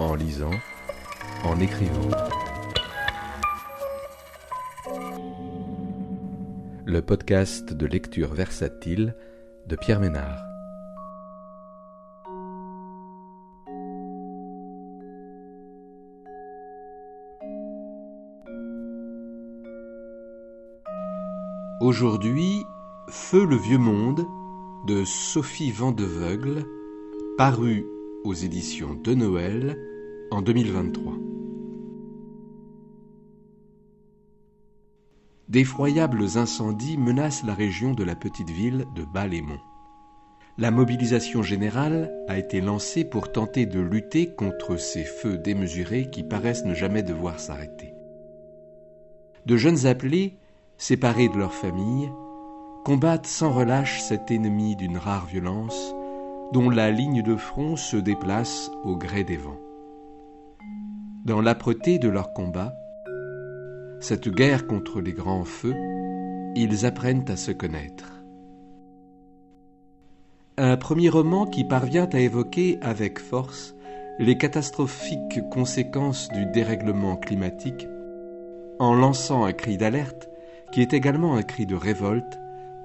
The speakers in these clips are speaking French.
en lisant, en écrivant. Le podcast de lecture versatile de Pierre Ménard. Aujourd'hui, Feu le vieux monde de Sophie Vandeveugle, paru aux éditions de Noël en 2023. D'effroyables incendies menacent la région de la petite ville de Bas-les-Monts. La mobilisation générale a été lancée pour tenter de lutter contre ces feux démesurés qui paraissent ne jamais devoir s'arrêter. De jeunes appelés, séparés de leur famille, combattent sans relâche cet ennemi d'une rare violence dont la ligne de front se déplace au gré des vents. Dans l'âpreté de leur combat, cette guerre contre les grands feux, ils apprennent à se connaître. Un premier roman qui parvient à évoquer avec force les catastrophiques conséquences du dérèglement climatique en lançant un cri d'alerte qui est également un cri de révolte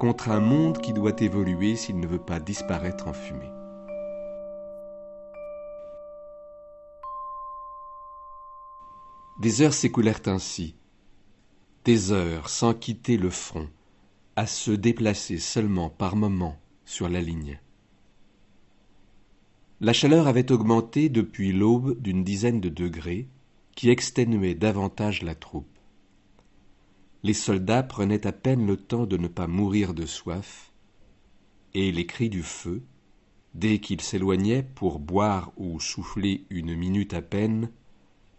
contre un monde qui doit évoluer s'il ne veut pas disparaître en fumée. Des heures s'écoulèrent ainsi, des heures sans quitter le front, à se déplacer seulement par moments sur la ligne. La chaleur avait augmenté depuis l'aube d'une dizaine de degrés, qui exténuait davantage la troupe. Les soldats prenaient à peine le temps de ne pas mourir de soif, et les cris du feu, dès qu'ils s'éloignaient pour boire ou souffler une minute à peine,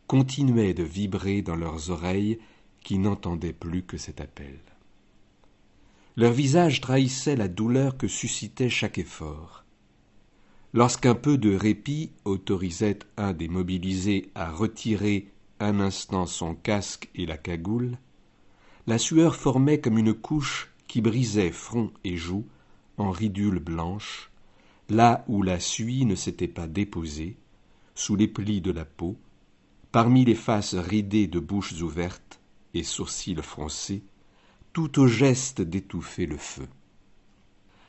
continuait de vibrer dans leurs oreilles qui n'entendaient plus que cet appel. Leur visage trahissait la douleur que suscitait chaque effort. Lorsqu'un peu de répit autorisait un des mobilisés à retirer un instant son casque et la cagoule, la sueur formait comme une couche qui brisait front et joues en ridules blanches, là où la suie ne s'était pas déposée, sous les plis de la peau, parmi les faces ridées de bouches ouvertes et sourcils froncés, tout au geste d'étouffer le feu.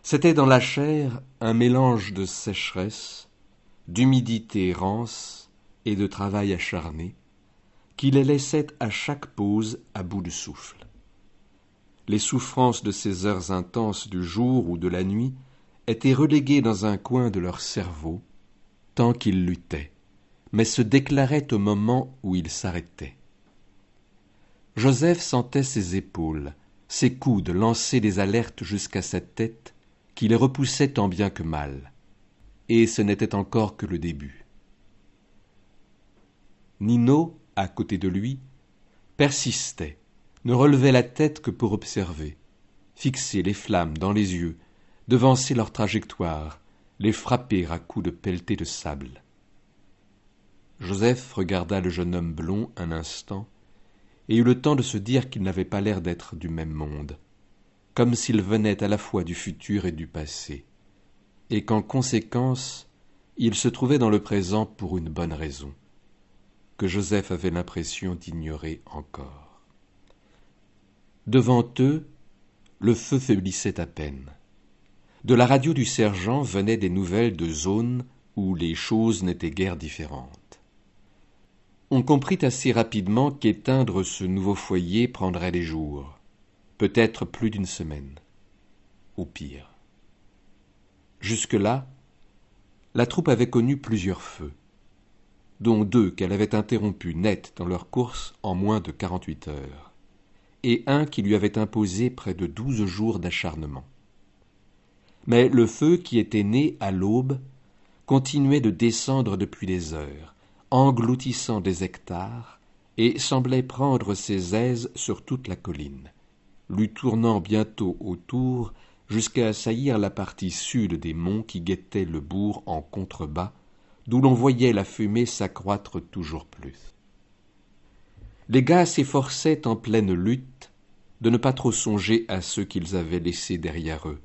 C'était dans la chair un mélange de sécheresse, d'humidité rance et de travail acharné, qui les laissait à chaque pause à bout de souffle. Les souffrances de ces heures intenses du jour ou de la nuit étaient reléguées dans un coin de leur cerveau, tant qu'ils luttaient mais se déclarait au moment où il s'arrêtait. Joseph sentait ses épaules, ses coudes lancer des alertes jusqu'à sa tête, qui les repoussait tant bien que mal. Et ce n'était encore que le début. Nino, à côté de lui, persistait, ne relevait la tête que pour observer, fixer les flammes dans les yeux, devancer leur trajectoire, les frapper à coups de pelleté de sable. Joseph regarda le jeune homme blond un instant, et eut le temps de se dire qu'il n'avait pas l'air d'être du même monde, comme s'il venait à la fois du futur et du passé, et qu'en conséquence il se trouvait dans le présent pour une bonne raison, que Joseph avait l'impression d'ignorer encore. Devant eux, le feu faiblissait à peine. De la radio du sergent venaient des nouvelles de zones où les choses n'étaient guère différentes on comprit assez rapidement qu'éteindre ce nouveau foyer prendrait des jours, peut-être plus d'une semaine, ou pire. Jusque-là, la troupe avait connu plusieurs feux, dont deux qu'elle avait interrompus net dans leur course en moins de quarante-huit heures, et un qui lui avait imposé près de douze jours d'acharnement. Mais le feu qui était né à l'aube continuait de descendre depuis des heures, engloutissant des hectares, et semblait prendre ses aises sur toute la colline, lui tournant bientôt autour jusqu'à assaillir la partie sud des monts qui guettaient le bourg en contrebas, d'où l'on voyait la fumée s'accroître toujours plus. Les gars s'efforçaient en pleine lutte de ne pas trop songer à ceux qu'ils avaient laissés derrière eux,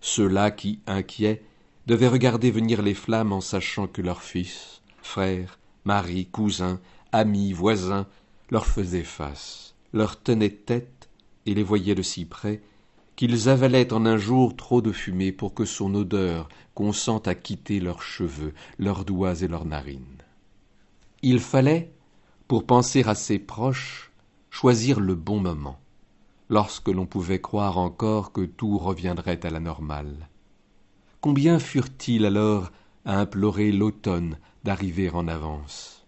ceux-là qui, inquiets, devaient regarder venir les flammes en sachant que leurs fils, frères, mari, cousins, amis, voisins, leur faisaient face, leur tenaient tête et les voyaient de si près qu'ils avalaient en un jour trop de fumée pour que son odeur consente à quitter leurs cheveux, leurs doigts et leurs narines. Il fallait, pour penser à ses proches, choisir le bon moment, lorsque l'on pouvait croire encore que tout reviendrait à la normale. Combien furent-ils alors à implorer l'automne d'arriver en avance?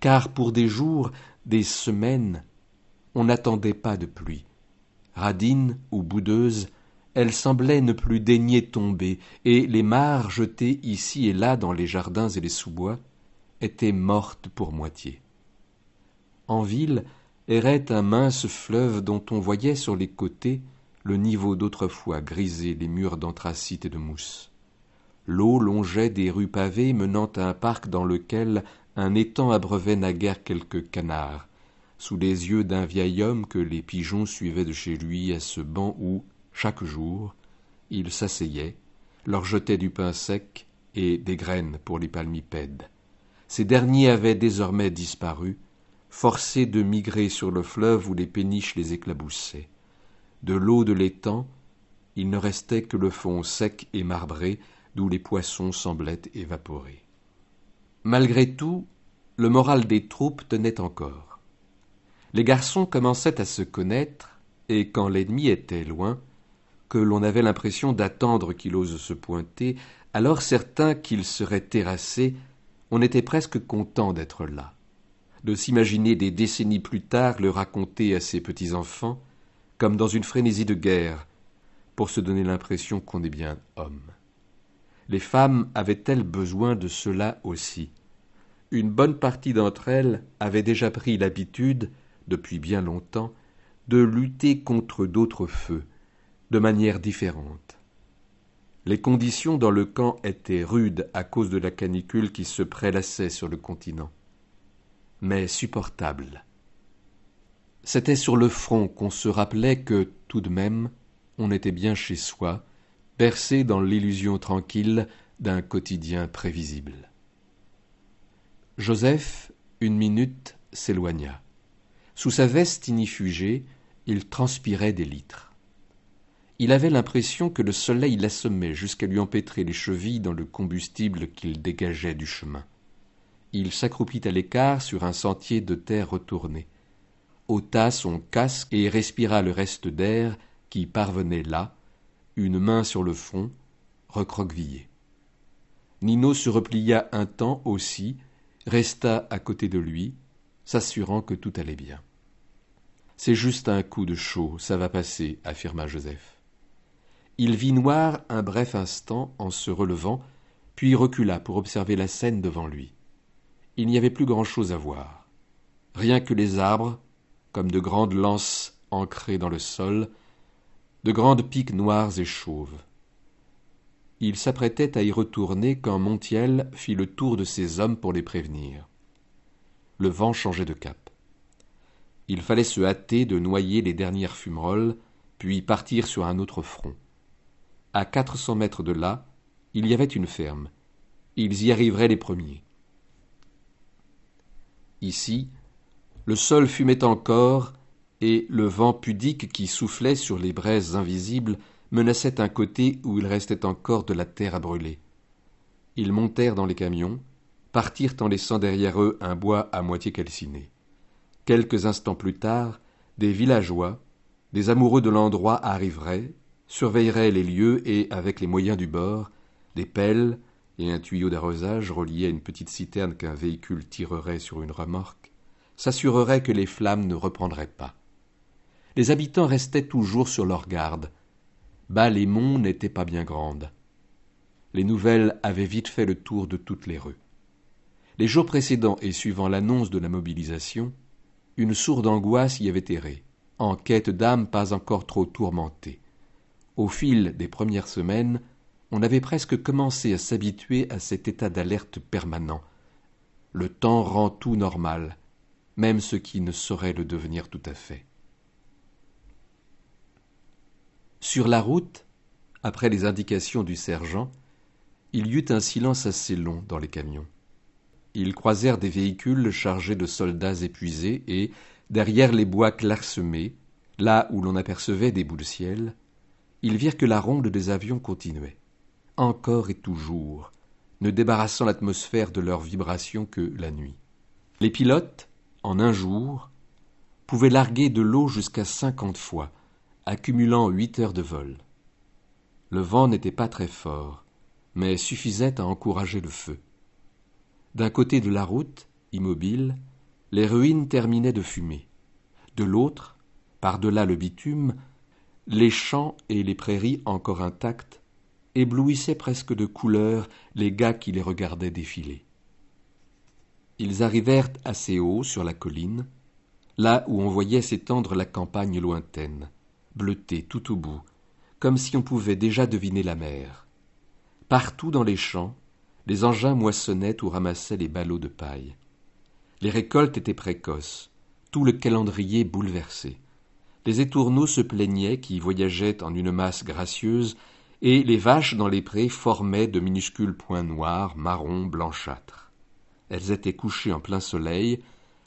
Car pour des jours, des semaines, on n'attendait pas de pluie. Radine ou boudeuse, elle semblait ne plus daigner tomber, et les mares jetées ici et là dans les jardins et les sous-bois étaient mortes pour moitié. En ville errait un mince fleuve dont on voyait sur les côtés le niveau d'autrefois grisé les murs d'anthracite et de mousse. L'eau longeait des rues pavées menant à un parc dans lequel un étang abreuvait naguère quelques canards, sous les yeux d'un vieil homme que les pigeons suivaient de chez lui à ce banc où, chaque jour, il s'asseyait, leur jetait du pain sec et des graines pour les palmipèdes. Ces derniers avaient désormais disparu, forcés de migrer sur le fleuve où les péniches les éclaboussaient. De l'eau de l'étang, il ne restait que le fond sec et marbré d'où les poissons semblaient évaporer. Malgré tout, le moral des troupes tenait encore. Les garçons commençaient à se connaître, et quand l'ennemi était loin, que l'on avait l'impression d'attendre qu'il ose se pointer, alors certain qu'il serait terrassé, on était presque content d'être là, de s'imaginer des décennies plus tard le raconter à ses petits-enfants, comme dans une frénésie de guerre, pour se donner l'impression qu'on est bien homme. Les femmes avaient-elles besoin de cela aussi? Une bonne partie d'entre elles avaient déjà pris l'habitude, depuis bien longtemps, de lutter contre d'autres feux, de manière différente. Les conditions dans le camp étaient rudes à cause de la canicule qui se prélassait sur le continent, mais supportables. C'était sur le front qu'on se rappelait que, tout de même, on était bien chez soi, bercé dans l'illusion tranquille d'un quotidien prévisible. Joseph, une minute, s'éloigna. Sous sa veste inifugée, il transpirait des litres. Il avait l'impression que le soleil l'assommait jusqu'à lui empêtrer les chevilles dans le combustible qu'il dégageait du chemin. Il s'accroupit à l'écart sur un sentier de terre retournée ôta son casque et respira le reste d'air qui parvenait là, une main sur le front, recroquevillé. Nino se replia un temps aussi, resta à côté de lui, s'assurant que tout allait bien. C'est juste un coup de chaud, ça va passer, affirma Joseph. Il vit noir un bref instant en se relevant, puis recula pour observer la scène devant lui. Il n'y avait plus grand-chose à voir. Rien que les arbres, comme de grandes lances ancrées dans le sol, de grandes piques noires et chauves. Il s'apprêtait à y retourner quand Montiel fit le tour de ses hommes pour les prévenir. Le vent changeait de cap. Il fallait se hâter de noyer les dernières fumerolles, puis partir sur un autre front. À quatre cents mètres de là, il y avait une ferme. Ils y arriveraient les premiers. Ici, le sol fumait encore, et le vent pudique qui soufflait sur les braises invisibles menaçait un côté où il restait encore de la terre à brûler. Ils montèrent dans les camions, partirent en laissant derrière eux un bois à moitié calciné. Quelques instants plus tard, des villageois, des amoureux de l'endroit arriveraient, surveilleraient les lieux et, avec les moyens du bord, des pelles et un tuyau d'arrosage relié à une petite citerne qu'un véhicule tirerait sur une remorque, s'assurerait que les flammes ne reprendraient pas. Les habitants restaient toujours sur leur garde. Bas les monts n'étaient pas bien grandes. Les nouvelles avaient vite fait le tour de toutes les rues. Les jours précédents et suivant l'annonce de la mobilisation, une sourde angoisse y avait erré, en quête d'âmes pas encore trop tourmentées. Au fil des premières semaines, on avait presque commencé à s'habituer à cet état d'alerte permanent. Le temps rend tout normal, même ce qui ne saurait le devenir tout à fait. Sur la route, après les indications du sergent, il y eut un silence assez long dans les camions. Ils croisèrent des véhicules chargés de soldats épuisés et, derrière les bois clairsemés, là où l'on apercevait des bouts de ciel, ils virent que la ronde des avions continuait, encore et toujours, ne débarrassant l'atmosphère de leurs vibrations que la nuit. Les pilotes, en un jour, pouvaient larguer de l'eau jusqu'à cinquante fois, accumulant huit heures de vol. Le vent n'était pas très fort, mais suffisait à encourager le feu. D'un côté de la route, immobile, les ruines terminaient de fumer. De l'autre, par-delà le bitume, les champs et les prairies encore intactes éblouissaient presque de couleur les gars qui les regardaient défiler. Ils arrivèrent assez haut sur la colline, là où on voyait s'étendre la campagne lointaine, bleutée tout au bout, comme si on pouvait déjà deviner la mer. Partout dans les champs, les engins moissonnaient ou ramassaient les ballots de paille. Les récoltes étaient précoces, tout le calendrier bouleversé. Les étourneaux se plaignaient qui voyageaient en une masse gracieuse, et les vaches dans les prés formaient de minuscules points noirs, marrons, blanchâtres. Elles étaient couchées en plein soleil,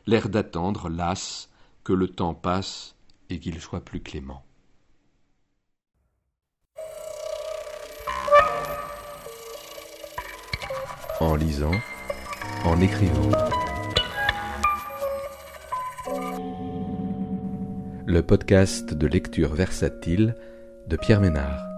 l'air d'attendre, lasses, que le temps passe et qu'il soit plus clément. En lisant, en écrivant. Le podcast de lecture versatile de Pierre Ménard.